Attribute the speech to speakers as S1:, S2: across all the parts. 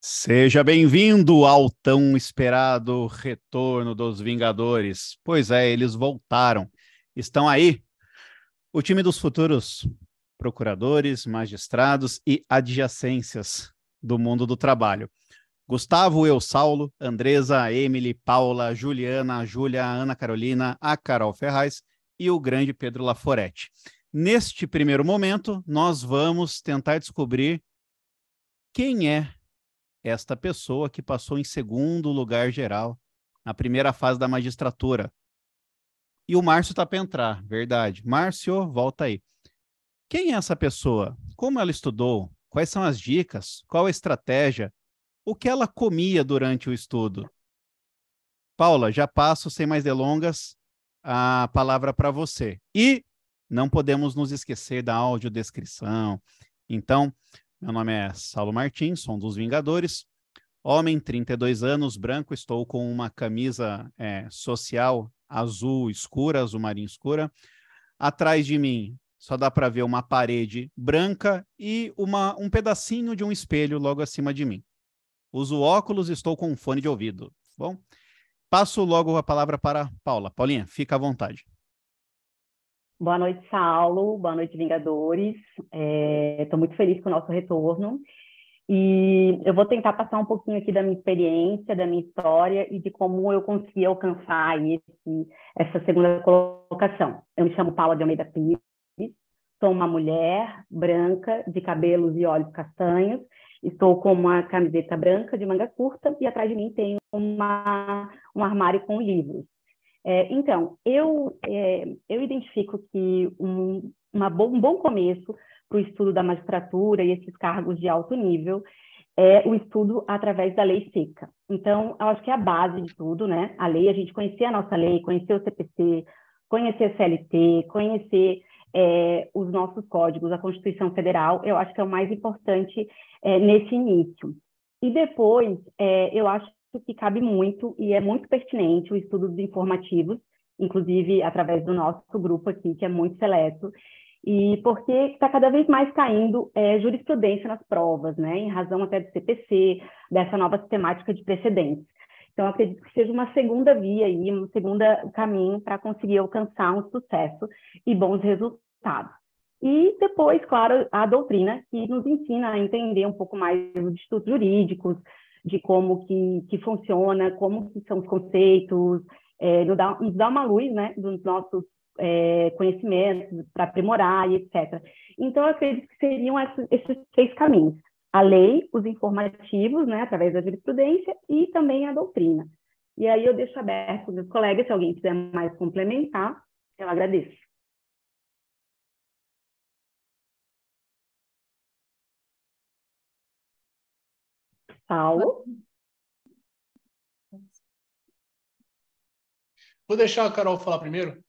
S1: Seja bem-vindo ao tão esperado retorno dos Vingadores. Pois é, eles voltaram. Estão aí. O time dos futuros procuradores, magistrados e adjacências do mundo do trabalho. Gustavo, eu, Saulo, Andresa, Emily, Paula, Juliana, Júlia, Ana Carolina, a Carol Ferraz e o grande Pedro Laforetti. Neste primeiro momento, nós vamos tentar descobrir quem é esta pessoa que passou em segundo lugar geral na primeira fase da magistratura. E o Márcio está para entrar, verdade. Márcio, volta aí. Quem é essa pessoa? Como ela estudou? Quais são as dicas? Qual a estratégia? O que ela comia durante o estudo? Paula, já passo sem mais delongas a palavra para você. E não podemos nos esquecer da audiodescrição. Então, meu nome é Saulo Martins, sou um dos Vingadores. Homem, 32 anos, branco, estou com uma camisa é, social azul escura, azul marinho escura. Atrás de mim só dá para ver uma parede branca e uma, um pedacinho de um espelho logo acima de mim. Uso óculos, estou com um fone de ouvido. Bom, passo logo a palavra para Paula. Paulinha, fica à vontade.
S2: Boa noite, Saulo. Boa noite, Vingadores. Estou é, muito feliz com o nosso retorno. E eu vou tentar passar um pouquinho aqui da minha experiência, da minha história e de como eu consegui alcançar esse, essa segunda colocação. Eu me chamo Paula de Almeida Pires, sou uma mulher branca, de cabelos e olhos castanhos. Estou com uma camiseta branca de manga curta e atrás de mim tem uma, um armário com livros. É, então, eu, é, eu identifico que um, bo um bom começo para o estudo da magistratura e esses cargos de alto nível é o estudo através da lei seca. Então, eu acho que é a base de tudo, né? A lei, a gente conhecer a nossa lei, conhecer o CPC, conhecer a CLT, conhecer é, os nossos códigos, a Constituição Federal, eu acho que é o mais importante é, nesse início. E depois, é, eu acho que cabe muito e é muito pertinente o estudo dos informativos, inclusive através do nosso grupo aqui, que é muito seleto, e porque está cada vez mais caindo é, jurisprudência nas provas, né, em razão até do CPC, dessa nova sistemática de precedentes. Então, acredito que seja uma segunda via aí, um segundo caminho para conseguir alcançar um sucesso e bons resultados. E depois, claro, a doutrina, que nos ensina a entender um pouco mais os institutos jurídicos, de como que, que funciona, como que são os conceitos, é, nos, dá, nos dá uma luz né, dos nossos é, conhecimentos para aprimorar e etc. Então, eu acredito que seriam esses, esses três caminhos. A lei, os informativos, né, através da jurisprudência, e também a doutrina. E aí eu deixo aberto para os meus colegas, se alguém quiser mais complementar, eu agradeço. Paulo.
S3: Vou deixar a Carol falar primeiro.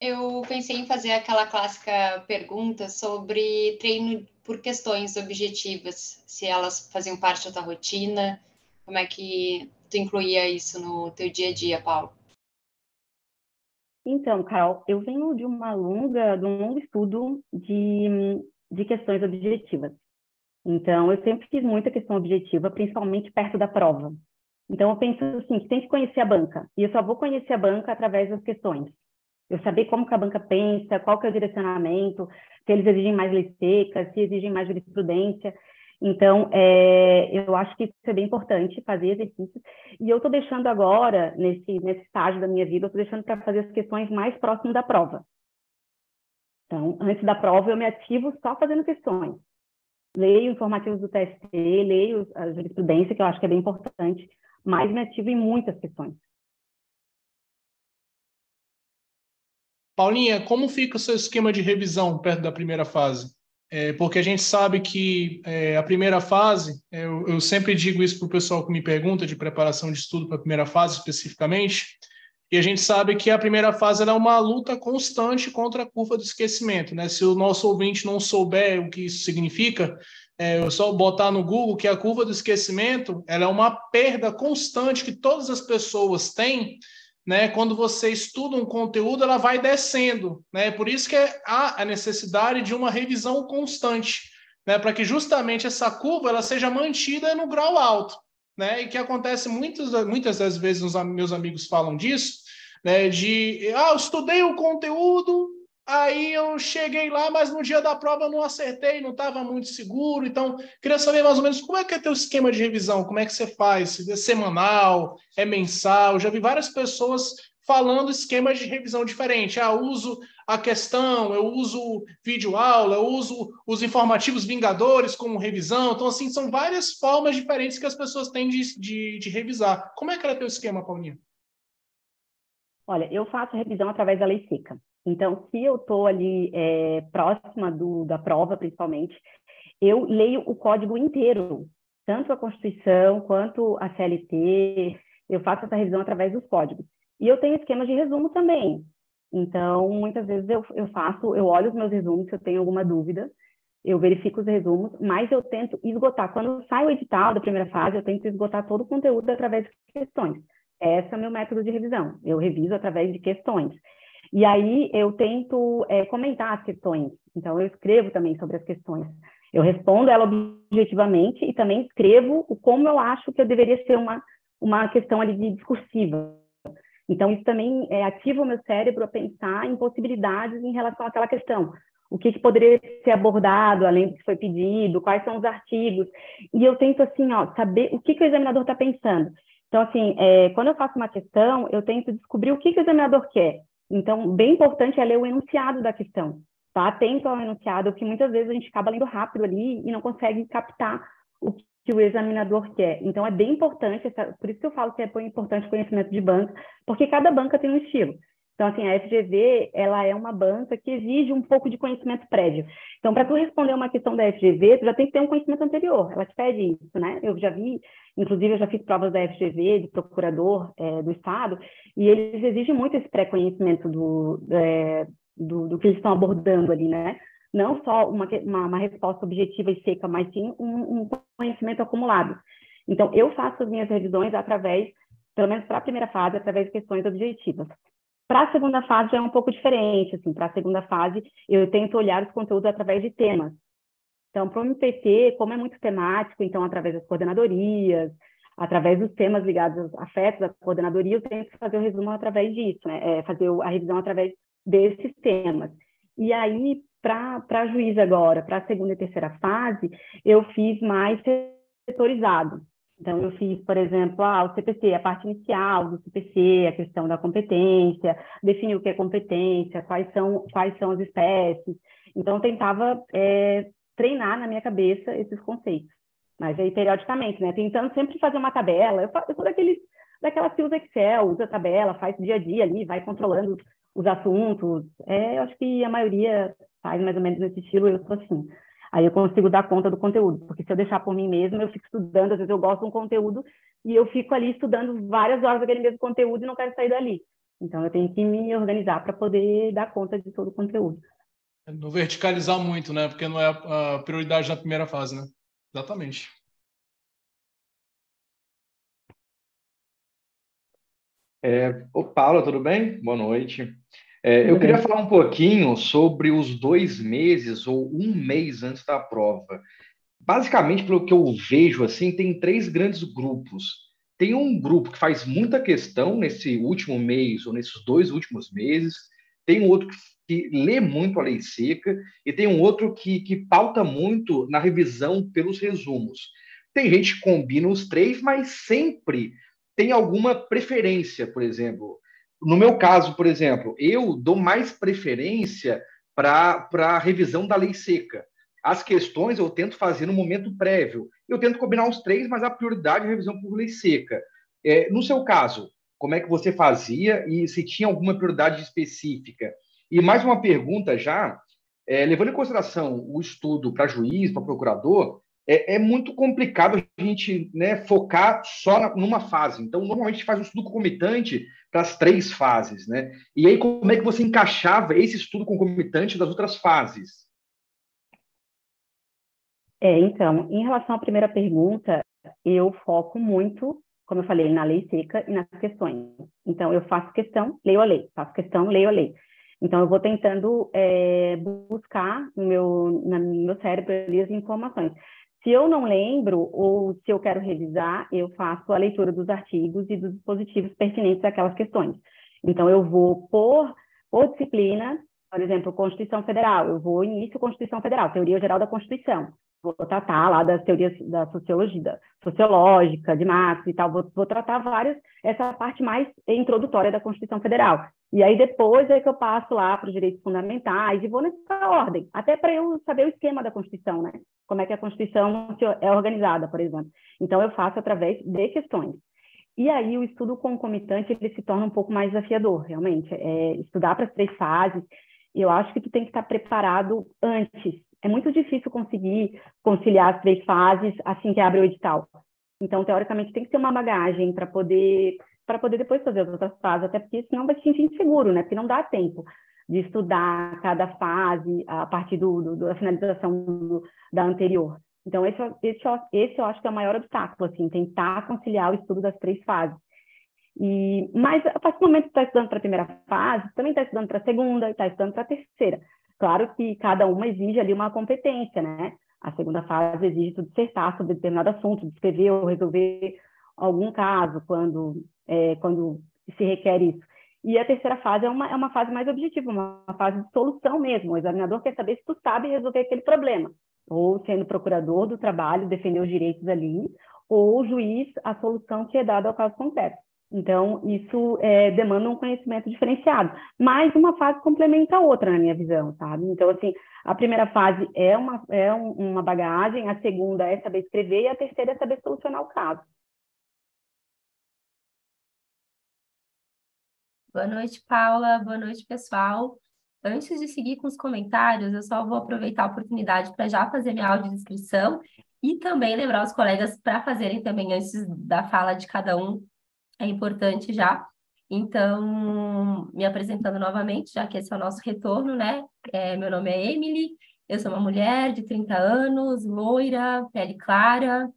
S4: Eu pensei em fazer aquela clássica pergunta sobre treino por questões objetivas, se elas faziam parte da tua rotina, como é que tu incluía isso no teu dia a dia, Paulo?
S2: Então, Carol, eu venho de uma longa, de um longo estudo de, de questões objetivas. Então, eu sempre fiz muita questão objetiva, principalmente perto da prova. Então, eu penso assim, que tem que conhecer a banca. E eu só vou conhecer a banca através das questões. Eu saber como que a banca pensa, qual que é o direcionamento, se eles exigem mais leis secas, se exigem mais jurisprudência. Então, é, eu acho que isso é bem importante, fazer exercícios. E eu estou deixando agora, nesse, nesse estágio da minha vida, eu estou deixando para fazer as questões mais próximas da prova. Então, antes da prova, eu me ativo só fazendo questões leio informativos do TST, leio a jurisprudência, que eu acho que é bem importante, mas me ativo em muitas questões.
S3: Paulinha, como fica o seu esquema de revisão perto da primeira fase? É, porque a gente sabe que é, a primeira fase, é, eu, eu sempre digo isso para o pessoal que me pergunta de preparação de estudo para a primeira fase especificamente, e a gente sabe que a primeira fase é uma luta constante contra a curva do esquecimento. Né? Se o nosso ouvinte não souber o que isso significa, é só botar no Google que a curva do esquecimento ela é uma perda constante que todas as pessoas têm. Né? Quando você estuda um conteúdo, ela vai descendo. Né? Por isso que há a necessidade de uma revisão constante. né, para que justamente essa curva ela seja mantida no grau alto. Né, e que acontece muitas, muitas das vezes, os meus amigos falam disso, né, de, ah, eu estudei o conteúdo, aí eu cheguei lá, mas no dia da prova eu não acertei, não estava muito seguro, então queria saber mais ou menos como é que é teu esquema de revisão, como é que você faz, é semanal, é mensal, já vi várias pessoas falando esquemas de revisão diferente. Ah, uso a questão, eu uso vídeo aula, eu uso os informativos vingadores como revisão. Então, assim, são várias formas diferentes que as pessoas têm de, de, de revisar. Como é que era teu esquema, Paulinha?
S2: Olha, eu faço revisão através da lei seca. Então, se eu estou ali é, próxima do, da prova, principalmente, eu leio o código inteiro, tanto a Constituição quanto a CLT. Eu faço essa revisão através dos códigos. E eu tenho esquemas de resumo também. Então, muitas vezes eu, eu faço, eu olho os meus resumos, se eu tenho alguma dúvida, eu verifico os resumos, mas eu tento esgotar. Quando sai o edital da primeira fase, eu tento esgotar todo o conteúdo através de questões. Esse é o meu método de revisão. Eu reviso através de questões. E aí eu tento é, comentar as questões. Então, eu escrevo também sobre as questões. Eu respondo ela objetivamente e também escrevo o como eu acho que eu deveria ser uma, uma questão ali de discursiva. Então, isso também é, ativa o meu cérebro a pensar em possibilidades em relação àquela questão. O que, que, poderia ser abordado além do que foi pedido, quais são os artigos. E eu tento, assim, ó, saber o que, que o examinador está pensando. Então, assim, é, quando eu faço uma questão, eu tento descobrir o que, que o examinador quer. Então, bem importante é ler o enunciado da questão. Tá atento ao enunciado, porque muitas vezes a gente acaba lendo rápido ali e não consegue captar o que o examinador quer. Então, é bem importante, essa, por isso que eu falo que é importante o conhecimento de banca, porque cada banca tem um estilo. Então, assim, a FGV, ela é uma banca que exige um pouco de conhecimento prévio. Então, para tu responder uma questão da FGV, tu já tem que ter um conhecimento anterior. Ela te pede isso, né? Eu já vi, inclusive, eu já fiz provas da FGV, de procurador é, do Estado, e eles exigem muito esse pré-conhecimento do, é, do, do, que eles estão abordando ali, né? Não só uma, uma, uma resposta objetiva e seca, mas sim um, um, conhecimento acumulado. Então, eu faço as minhas revisões através, pelo menos para a primeira fase, através de questões objetivas. Para a segunda fase já é um pouco diferente, assim, para a segunda fase eu tento olhar os conteúdos através de temas. Então, para o MPT, como é muito temático, então através das coordenadorias, através dos temas ligados aos afetos da coordenadoria, eu tento fazer o resumo através disso, né? É fazer a revisão através desses temas. E aí, para juiz agora, para a segunda e terceira fase, eu fiz mais setorizado. Então, eu fiz, por exemplo, ah, o CPC, a parte inicial do CPC, a questão da competência, definir o que é competência, quais são, quais são as espécies. Então, eu tentava é, treinar na minha cabeça esses conceitos. Mas aí, periodicamente, né? Tentando sempre fazer uma tabela. Eu, eu sou daqueles, daquelas que usa Excel, usa tabela, faz dia a dia ali, vai controlando os assuntos. É, eu acho que a maioria faz mais ou menos nesse estilo, eu sou assim. Aí eu consigo dar conta do conteúdo, porque se eu deixar por mim mesma, eu fico estudando, às vezes eu gosto de um conteúdo e eu fico ali estudando várias horas daquele mesmo conteúdo e não quero sair dali. Então eu tenho que me organizar para poder dar conta de todo o conteúdo.
S3: Não verticalizar muito, né? Porque não é a prioridade na primeira fase, né? Exatamente.
S5: É, ô, Paula, tudo bem? Boa noite. É, eu queria falar um pouquinho sobre os dois meses ou um mês antes da prova. Basicamente, pelo que eu vejo, assim, tem três grandes grupos. Tem um grupo que faz muita questão nesse último mês ou nesses dois últimos meses. Tem um outro que, que lê muito a lei seca e tem um outro que, que pauta muito na revisão pelos resumos. Tem gente que combina os três, mas sempre tem alguma preferência, por exemplo. No meu caso, por exemplo, eu dou mais preferência para a revisão da lei seca. As questões eu tento fazer no momento prévio. Eu tento combinar os três, mas a prioridade é a revisão por lei seca. É, no seu caso, como é que você fazia e se tinha alguma prioridade específica? E mais uma pergunta já, é, levando em consideração o estudo para juiz, para procurador, é, é, muito complicado a gente né, focar só na, numa fase. Então, normalmente a gente faz um estudo concomitante para as três fases, né? E aí, como é que você encaixava esse estudo concomitante das outras fases?
S2: É, então, em relação à primeira pergunta, eu foco muito, como eu falei, na lei seca e nas questões. Então, eu faço questão, leio a lei, faço questão, leio a lei. Então, eu vou tentando é, buscar no meu, no meu cérebro ali as informações. Se eu não lembro ou se eu quero revisar, eu faço a leitura dos artigos e dos dispositivos pertinentes àquelas questões. Então, eu vou por, por disciplina, por exemplo, Constituição Federal, eu vou início Constituição Federal, Teoria Geral da Constituição vou tratar lá das teorias da sociologia, da sociológica, de Marx e tal, vou, vou, tratar várias, essa parte mais introdutória da Constituição Federal. E aí depois é que eu passo lá para os direitos fundamentais e vou nessa ordem, até para eu saber o esquema da Constituição, né? Como é que a Constituição é organizada, por exemplo. Então eu faço através de questões. E aí o estudo concomitante ele se torna um pouco mais desafiador, realmente. É estudar para as três fases. Eu acho que tu tem que estar preparado antes é muito difícil conseguir conciliar as três fases assim que abre o edital. Então, teoricamente, tem que ter uma bagagem para poder para poder depois fazer as outras fases, até porque senão vai se sentir inseguro, né? Porque não dá tempo de estudar cada fase a partir do, do da finalização do, da anterior. Então, esse, esse, esse eu acho que é o maior obstáculo, assim, tentar conciliar o estudo das três fases. E, mas, a partir do momento que está estudando para a primeira fase, também está estudando para a segunda e está estudando para a terceira. Claro que cada uma exige ali uma competência, né? A segunda fase exige tu dissertar sobre determinado assunto, descrever ou resolver algum caso quando, é, quando se requer isso. E a terceira fase é uma, é uma fase mais objetiva, uma, fase de solução mesmo. O examinador quer saber se tu sabe resolver aquele problema. Ou sendo procurador do trabalho, defender os direitos ali, ou juiz, a solução que é dada ao caso concreto. Então, isso é, demanda um conhecimento diferenciado. Mas uma fase complementa a outra, na minha visão, sabe? Então, assim, a primeira fase é uma, é uma bagagem, a segunda é saber escrever e a terceira é saber solucionar o caso.
S6: Boa noite, Paula. Boa noite, pessoal. Antes de seguir com os comentários, eu só vou aproveitar a oportunidade para já fazer minha audiodescrição e também lembrar os colegas para fazerem também, antes da fala de cada um, é importante já. Então, me apresentando novamente, já que esse é o nosso retorno, né? É, meu nome é Emily, eu sou uma mulher de 30 anos, loira, pele clara,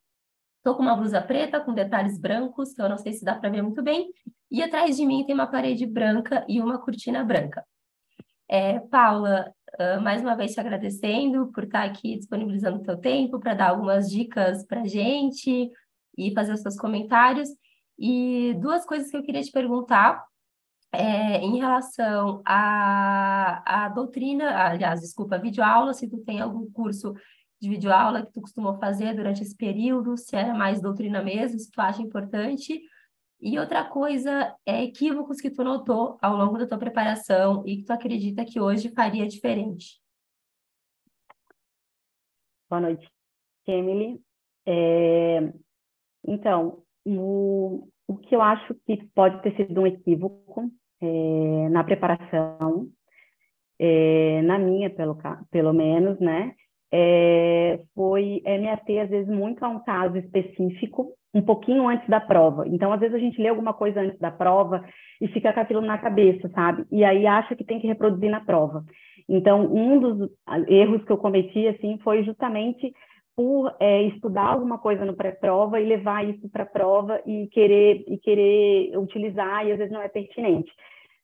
S6: estou com uma blusa preta com detalhes brancos, que eu não sei se dá para ver muito bem, e atrás de mim tem uma parede branca e uma cortina branca. É, Paula, uh, mais uma vez te agradecendo por estar aqui disponibilizando o teu tempo para dar algumas dicas para a gente e fazer os seus comentários. E duas coisas que eu queria te perguntar é, em relação à, à doutrina, aliás, desculpa, videoaula, se tu tem algum curso de videoaula que tu costumou fazer durante esse período, se era mais doutrina mesmo, se tu acha importante. E outra coisa é equívocos que tu notou ao longo da tua preparação e que tu acredita que hoje faria diferente.
S2: Boa noite, Emily. É, então, o, o que eu acho que pode ter sido um equívoco é, na preparação, é, na minha, pelo, pelo menos, né? É, foi é, me ater, às vezes, muito a um caso específico, um pouquinho antes da prova. Então, às vezes, a gente lê alguma coisa antes da prova e fica com aquilo na cabeça, sabe? E aí acha que tem que reproduzir na prova. Então, um dos erros que eu cometi, assim, foi justamente por é, estudar alguma coisa no pré-prova e levar isso para a prova e querer e querer utilizar e às vezes não é pertinente.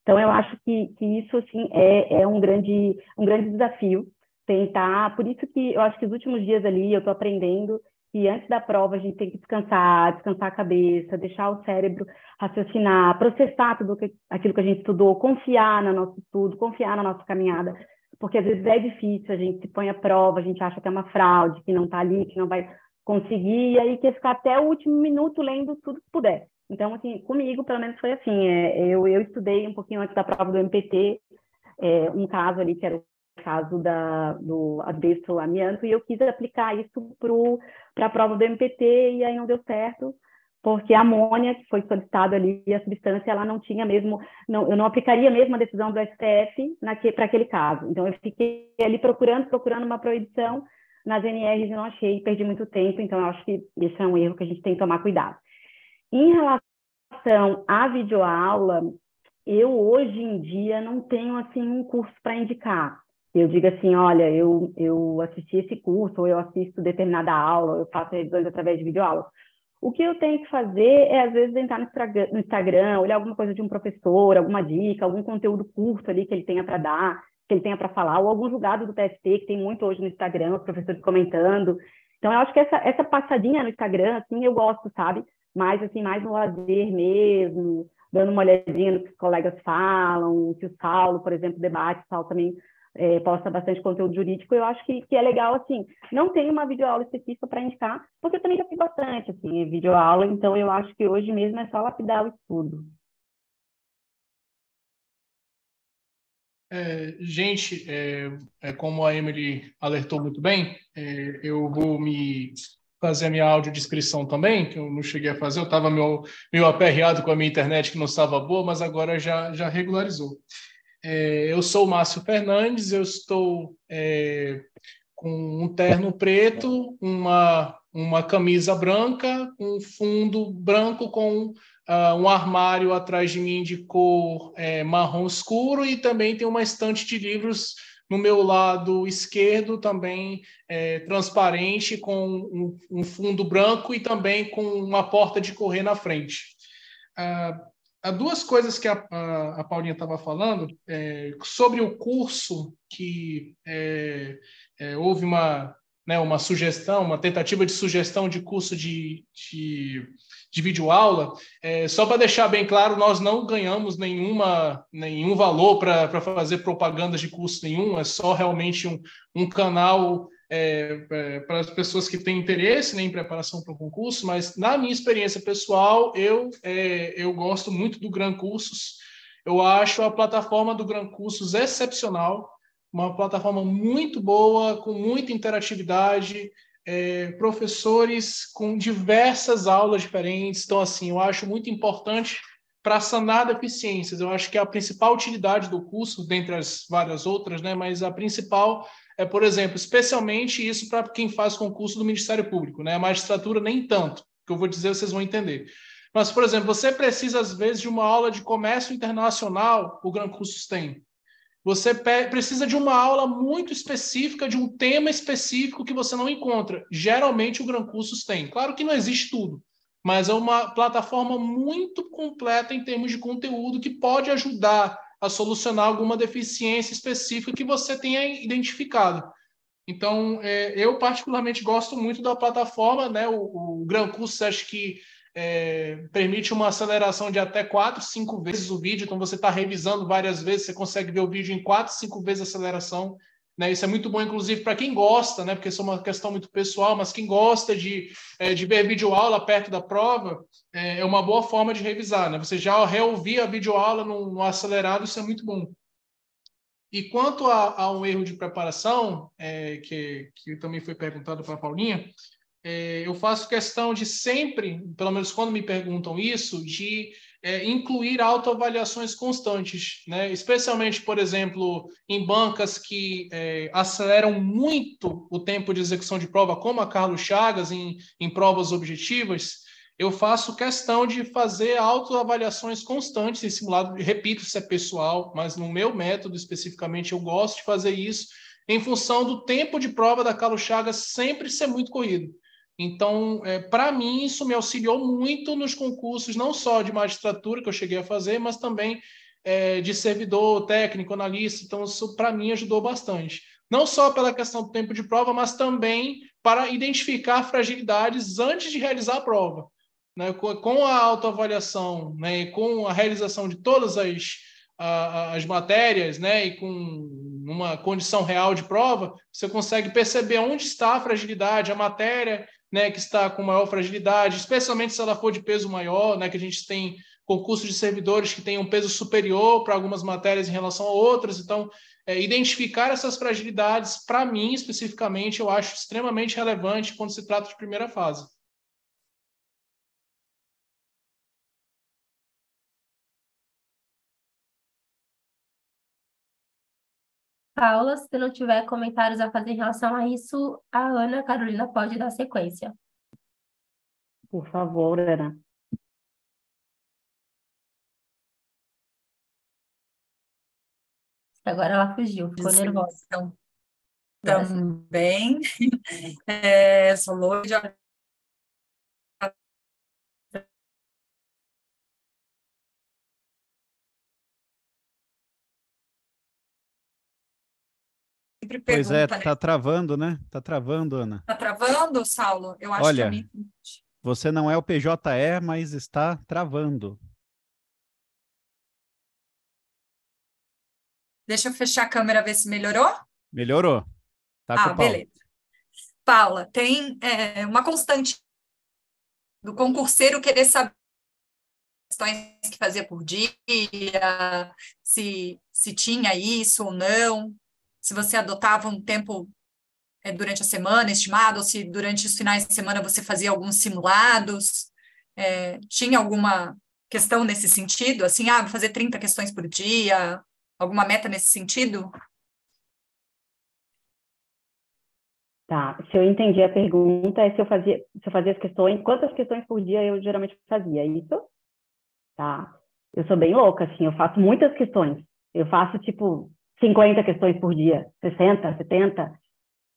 S2: Então eu acho que, que isso assim é, é um grande um grande desafio tentar. Por isso que eu acho que os últimos dias ali eu estou aprendendo que antes da prova a gente tem que descansar, descansar a cabeça, deixar o cérebro raciocinar, processar tudo que, aquilo que a gente estudou, confiar no nosso estudo, confiar na nossa caminhada porque às vezes é difícil, a gente se põe à prova, a gente acha que é uma fraude, que não está ali, que não vai conseguir, e aí quer ficar até o último minuto lendo tudo que puder. Então, assim, comigo, pelo menos foi assim, é, eu, eu estudei um pouquinho antes da prova do MPT, é, um caso ali que era caso da, do asbesto amianto, e eu quis aplicar isso para a prova do MPT, e aí não deu certo, porque a amônia, que foi solicitada ali, a substância, ela não tinha mesmo, não, eu não aplicaria mesmo a decisão do STF para aquele caso. Então, eu fiquei ali procurando, procurando uma proibição nas NRs e não achei, perdi muito tempo, então eu acho que esse é um erro que a gente tem que tomar cuidado. Em relação à videoaula, eu hoje em dia não tenho assim um curso para indicar. Eu digo assim, olha, eu, eu assisti esse curso, ou eu assisto determinada aula, ou eu faço revisões através de videoaula O que eu tenho que fazer é, às vezes, entrar no Instagram, olhar alguma coisa de um professor, alguma dica, algum conteúdo curto ali que ele tenha para dar, que ele tenha para falar, ou algum julgado do TST, que tem muito hoje no Instagram, os professores comentando. Então, eu acho que essa, essa passadinha no Instagram, assim, eu gosto, sabe? Mais, assim, mais no lazer mesmo, dando uma olhadinha no que os colegas falam, se o Saulo, por exemplo, debate, o Saulo também é, posta bastante conteúdo jurídico, eu acho que, que é legal, assim, não tem uma videoaula específica para indicar, porque eu também já fiz bastante, assim, videoaula, então eu acho que hoje mesmo é só lapidar o estudo.
S3: É, gente, é, é, como a Emily alertou muito bem, é, eu vou me fazer a minha audiodescrição também, que eu não cheguei a fazer, eu estava meio, meio aperreado com a minha internet que não estava boa, mas agora já, já regularizou. É, eu sou o Márcio Fernandes, eu estou é, com um terno preto, uma, uma camisa branca, um fundo branco com uh, um armário atrás de mim de cor é, marrom escuro e também tem uma estante de livros no meu lado esquerdo também é, transparente com um, um, fundo branco e também com uma porta de correr na frente. Uh, há duas coisas que a, a, a Paulinha estava falando é, sobre o curso que é, é, houve uma né, uma sugestão, uma tentativa de sugestão de curso de, de, de videoaula. É, só para deixar bem claro, nós não ganhamos nenhuma, nenhum valor para fazer propagandas de curso nenhum, é só realmente um, um canal é, é, para as pessoas que têm interesse né, em preparação para o concurso, mas na minha experiência pessoal, eu, é, eu gosto muito do Gran Cursos. Eu acho a plataforma do Gran Cursos excepcional, uma plataforma muito boa, com muita interatividade, é, professores com diversas aulas diferentes. Então, assim, eu acho muito importante para sanar deficiências. Eu acho que a principal utilidade do curso, dentre as várias outras, né, mas a principal é, por exemplo, especialmente isso para quem faz concurso do Ministério Público, né? A magistratura nem tanto, que eu vou dizer, vocês vão entender. Mas, por exemplo, você precisa, às vezes, de uma aula de comércio internacional, o Gran Cursos tem. Você precisa de uma aula muito específica, de um tema específico que você não encontra. Geralmente, o Gran Cursos tem. Claro que não existe tudo, mas é uma plataforma muito completa em termos de conteúdo que pode ajudar a solucionar alguma deficiência específica que você tenha identificado. Então, é, eu particularmente gosto muito da plataforma, né? O, o Gran Curso acho que é, permite uma aceleração de até 4, 5 vezes o vídeo, então você está revisando várias vezes, você consegue ver o vídeo em 4, 5 vezes a aceleração. Né? Isso é muito bom, inclusive, para quem gosta, né? porque isso é uma questão muito pessoal, mas quem gosta de, é, de ver videoaula perto da prova, é, é, uma boa forma de revisar. Né? Você já reouvir a videoaula no, no acelerado, isso é muito bom. E quanto a, a um erro de preparação, é, que, que também foi perguntado para a Paulinha, é, eu faço questão de sempre, pelo menos quando me perguntam isso, de é, incluir autoavaliações constantes, né? especialmente, por exemplo, em bancas que é, aceleram muito o tempo de execução de prova, como a Carlos Chagas, em, em provas objetivas, eu faço questão de fazer autoavaliações constantes em simulado. Repito, isso é pessoal, mas no meu método especificamente, eu gosto de fazer isso em função do tempo de prova da Carlos Chagas sempre ser muito corrido. Então, é, para mim, isso me auxiliou muito nos concursos, não só de magistratura que eu cheguei a fazer, mas também é, de servidor, técnico, analista. Então, isso para mim ajudou bastante. Não só pela questão do tempo de prova, mas também para identificar fragilidades antes de realizar a prova. Né? Com a autoavaliação, né? com a realização de todas as, as matérias, né? e com uma condição real de prova, você consegue perceber onde está a fragilidade, a matéria né, que está com maior fragilidade, especialmente se ela for de peso maior, né, que a gente tem concursos de servidores que têm um peso superior para algumas matérias em relação a outras. Então, é, identificar essas fragilidades, para mim especificamente, eu acho extremamente relevante quando se trata de primeira fase.
S6: Paula, se não tiver comentários a fazer em relação a isso, a Ana Carolina pode dar sequência.
S2: Por favor, Ana.
S6: Agora ela fugiu, ficou Sim, nervosa.
S7: Também, é, sou Loide, sempre pergunta.
S1: Pois é,
S7: né?
S1: tá travando, né? Tá travando, Ana.
S7: Tá travando, Saulo? Eu acho
S1: Olha,
S7: que minha...
S1: Você não é o PJE, mas está travando.
S7: Deixa eu fechar a câmera, ver se melhorou.
S1: Melhorou. Tá
S7: ah, beleza. Paula, tem é, uma constante do concurseiro querer saber questões que fazia por dia, se, se tinha isso ou não, se você adotava um tempo é, durante a semana estimado, ou se durante os finais de semana você fazia alguns simulados, é, tinha alguma questão nesse sentido, assim, ah, vou fazer 30 questões por dia, alguma meta nesse sentido?
S2: Tá, se eu entendi a pergunta, é se eu fazia, se eu fazia as questões, quantas questões por dia eu geralmente fazia, é isso? Tá. Eu sou bem louca, assim, eu faço muitas questões. Eu faço, tipo, 50 questões por dia, 60, 70.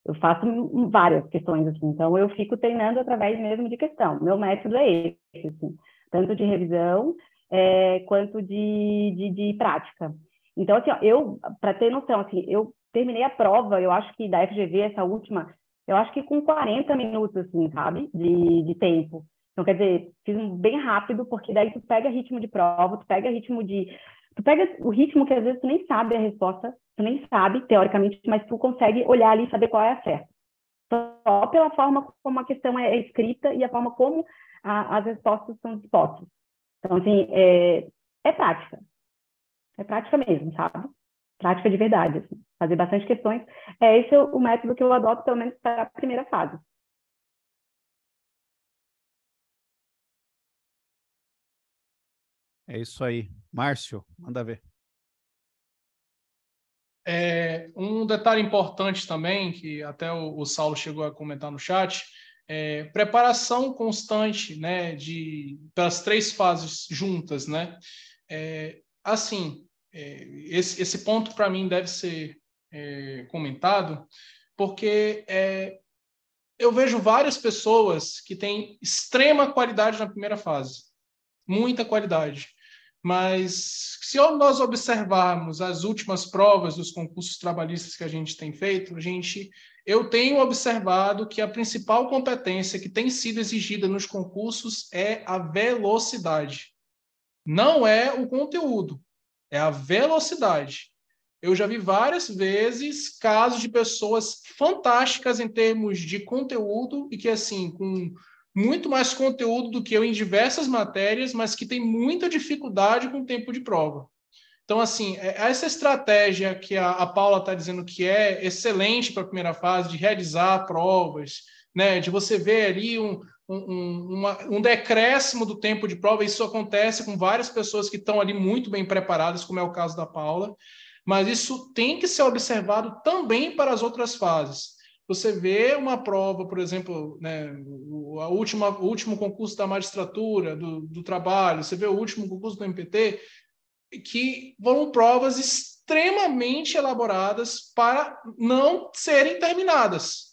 S2: Eu faço várias questões, assim. Então, eu fico treinando através mesmo de questão. Meu método é esse, assim. Tanto de revisão é, quanto de, de, de prática. Então, assim, ó, eu, para ter noção, assim, eu terminei a prova, eu acho que da FGV, essa última, eu acho que com 40 minutos, assim, sabe? De, de tempo. Então, quer dizer, fiz bem rápido, porque daí tu pega ritmo de prova, tu pega ritmo de. Tu pega o ritmo que às vezes tu nem sabe a resposta, tu nem sabe, teoricamente, mas tu consegue olhar ali e saber qual é a certa. Só pela forma como a questão é escrita e a forma como a, as respostas são dispostas. Então, assim, é, é prática. É prática mesmo, sabe? Prática de verdade, assim. Fazer bastante questões. É esse o método que eu adoto, pelo menos, para a primeira fase.
S1: É isso aí. Márcio, manda ver.
S3: É, um detalhe importante também, que até o, o Saulo chegou a comentar no chat, é preparação constante, né, de, das três fases juntas, né? É, assim, é, esse, esse ponto para mim deve ser é, comentado, porque é, eu vejo várias pessoas que têm extrema qualidade na primeira fase, muita qualidade. Mas se nós observarmos as últimas provas dos concursos trabalhistas que a gente tem feito, a gente, eu tenho observado que a principal competência que tem sido exigida nos concursos é a velocidade. Não é o conteúdo, é a velocidade. Eu já vi várias vezes casos de pessoas fantásticas em termos de conteúdo e que, assim, com muito mais conteúdo do que eu em diversas matérias, mas que tem muita dificuldade com o tempo de prova. Então, assim, é, essa estratégia que a, a Paula está dizendo que é excelente para a primeira fase, de realizar provas, né, de você ver ali um, um, uma, um decréscimo do tempo de prova, isso acontece com várias pessoas que estão ali muito bem preparadas, como é o caso da Paula, mas isso tem que ser observado também para as outras fases você vê uma prova, por exemplo, né, a última, o último concurso da magistratura, do, do trabalho, você vê o último concurso do MPT, que foram provas extremamente elaboradas para não serem terminadas.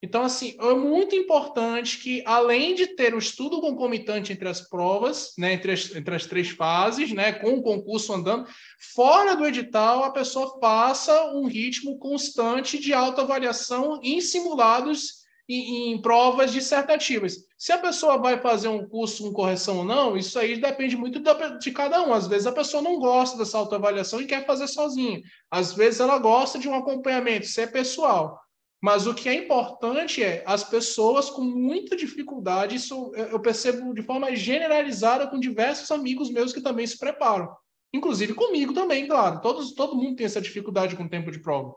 S3: Então, assim, é muito importante que, além de ter um estudo concomitante entre as provas, né, entre, as, entre as três fases, né, com o concurso andando, fora do edital, a pessoa faça um ritmo constante de autoavaliação em simulados e em provas dissertativas. Se a pessoa vai fazer um curso com correção ou não, isso aí depende muito de cada um. Às vezes a pessoa não gosta dessa autoavaliação e quer fazer sozinha. Às vezes ela gosta de um acompanhamento, isso é pessoal. Mas o que é importante é as pessoas com muita dificuldade, isso eu percebo de forma generalizada com diversos amigos meus que também se preparam. Inclusive comigo também, claro. Todos, todo mundo tem essa dificuldade com o tempo de prova.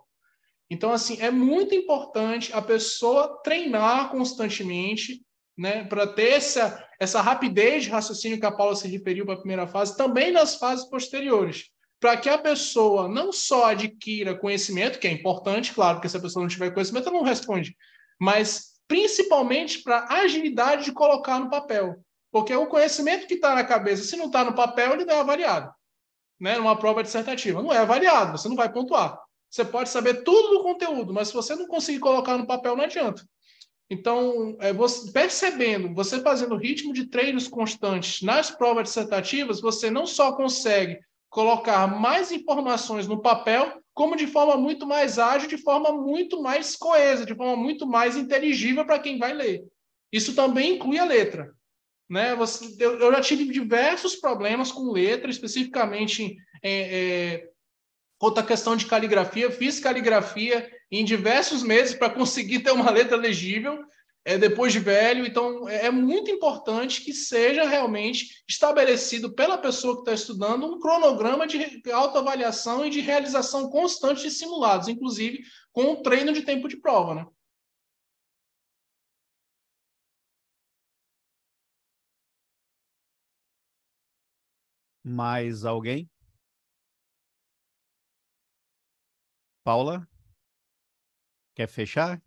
S3: Então, assim, é muito importante a pessoa treinar constantemente, né, para ter essa, essa rapidez de raciocínio que a Paula se referiu para a primeira fase, também nas fases posteriores para que a pessoa não só adquira conhecimento, que é importante, claro, porque se a pessoa não tiver conhecimento, ela não responde, mas principalmente para a agilidade de colocar no papel. Porque o conhecimento que está na cabeça, se não está no papel, ele não é avaliado. Né? Numa prova dissertativa. Não é avaliado, você não vai pontuar. Você pode saber tudo do conteúdo, mas se você não conseguir colocar no papel, não adianta. Então, é, você, percebendo, você fazendo ritmo de treinos constantes nas provas dissertativas, você não só consegue colocar mais informações no papel, como de forma muito mais ágil, de forma muito mais coesa, de forma muito mais inteligível para quem vai ler. Isso também inclui a letra. Né? Você, eu, já tive diversos problemas com letra, especificamente é, é, outra questão de caligrafia. Fiz caligrafia em diversos meses para conseguir ter uma letra legível, é, depois de velho. Então, é, é muito importante que seja realmente estabelecido pela pessoa que está estudando um cronograma de autoavaliação e de realização constante de simulados, inclusive com o treino de tempo de prova. Né?
S1: Mais alguém? Paula? Quer fechar?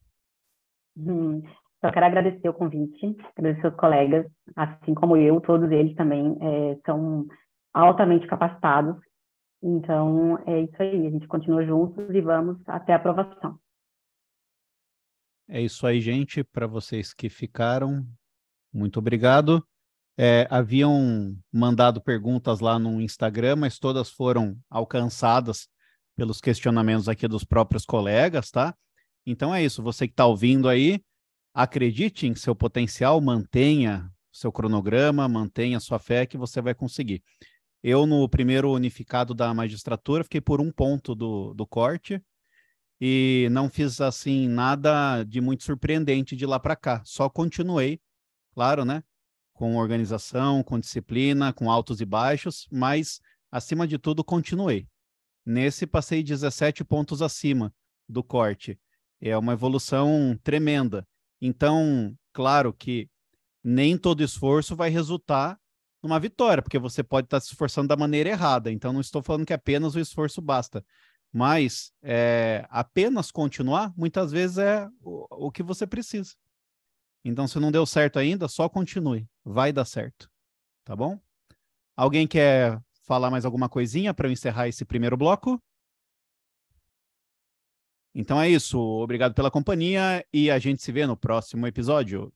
S2: Hum, só quero agradecer o convite, agradecer os colegas, assim como eu, todos eles também é, são altamente capacitados. Então, é isso aí, a gente continua juntos e vamos até a aprovação.
S1: É isso aí, gente. Para vocês que ficaram, muito obrigado. É, haviam mandado perguntas lá no Instagram, mas todas foram alcançadas pelos questionamentos aqui dos próprios colegas, tá? Então é isso, você que está ouvindo aí, acredite em seu potencial, mantenha seu cronograma, mantenha sua fé que você vai conseguir. Eu, no primeiro unificado da magistratura, fiquei por um ponto do, do corte e não fiz, assim, nada de muito surpreendente de lá para cá. Só continuei, claro, né? com organização, com disciplina, com altos e baixos, mas, acima de tudo, continuei. Nesse, passei 17 pontos acima do corte. É uma evolução tremenda. Então, claro que nem todo esforço vai resultar numa vitória, porque você pode estar se esforçando da maneira errada. Então, não estou falando que apenas o esforço basta. Mas é, apenas continuar, muitas vezes, é o, o que você precisa. Então, se não deu certo ainda, só continue. Vai dar certo. Tá bom? Alguém quer falar mais alguma coisinha para eu encerrar esse primeiro bloco? Então é isso. Obrigado pela companhia e a gente se vê no próximo episódio.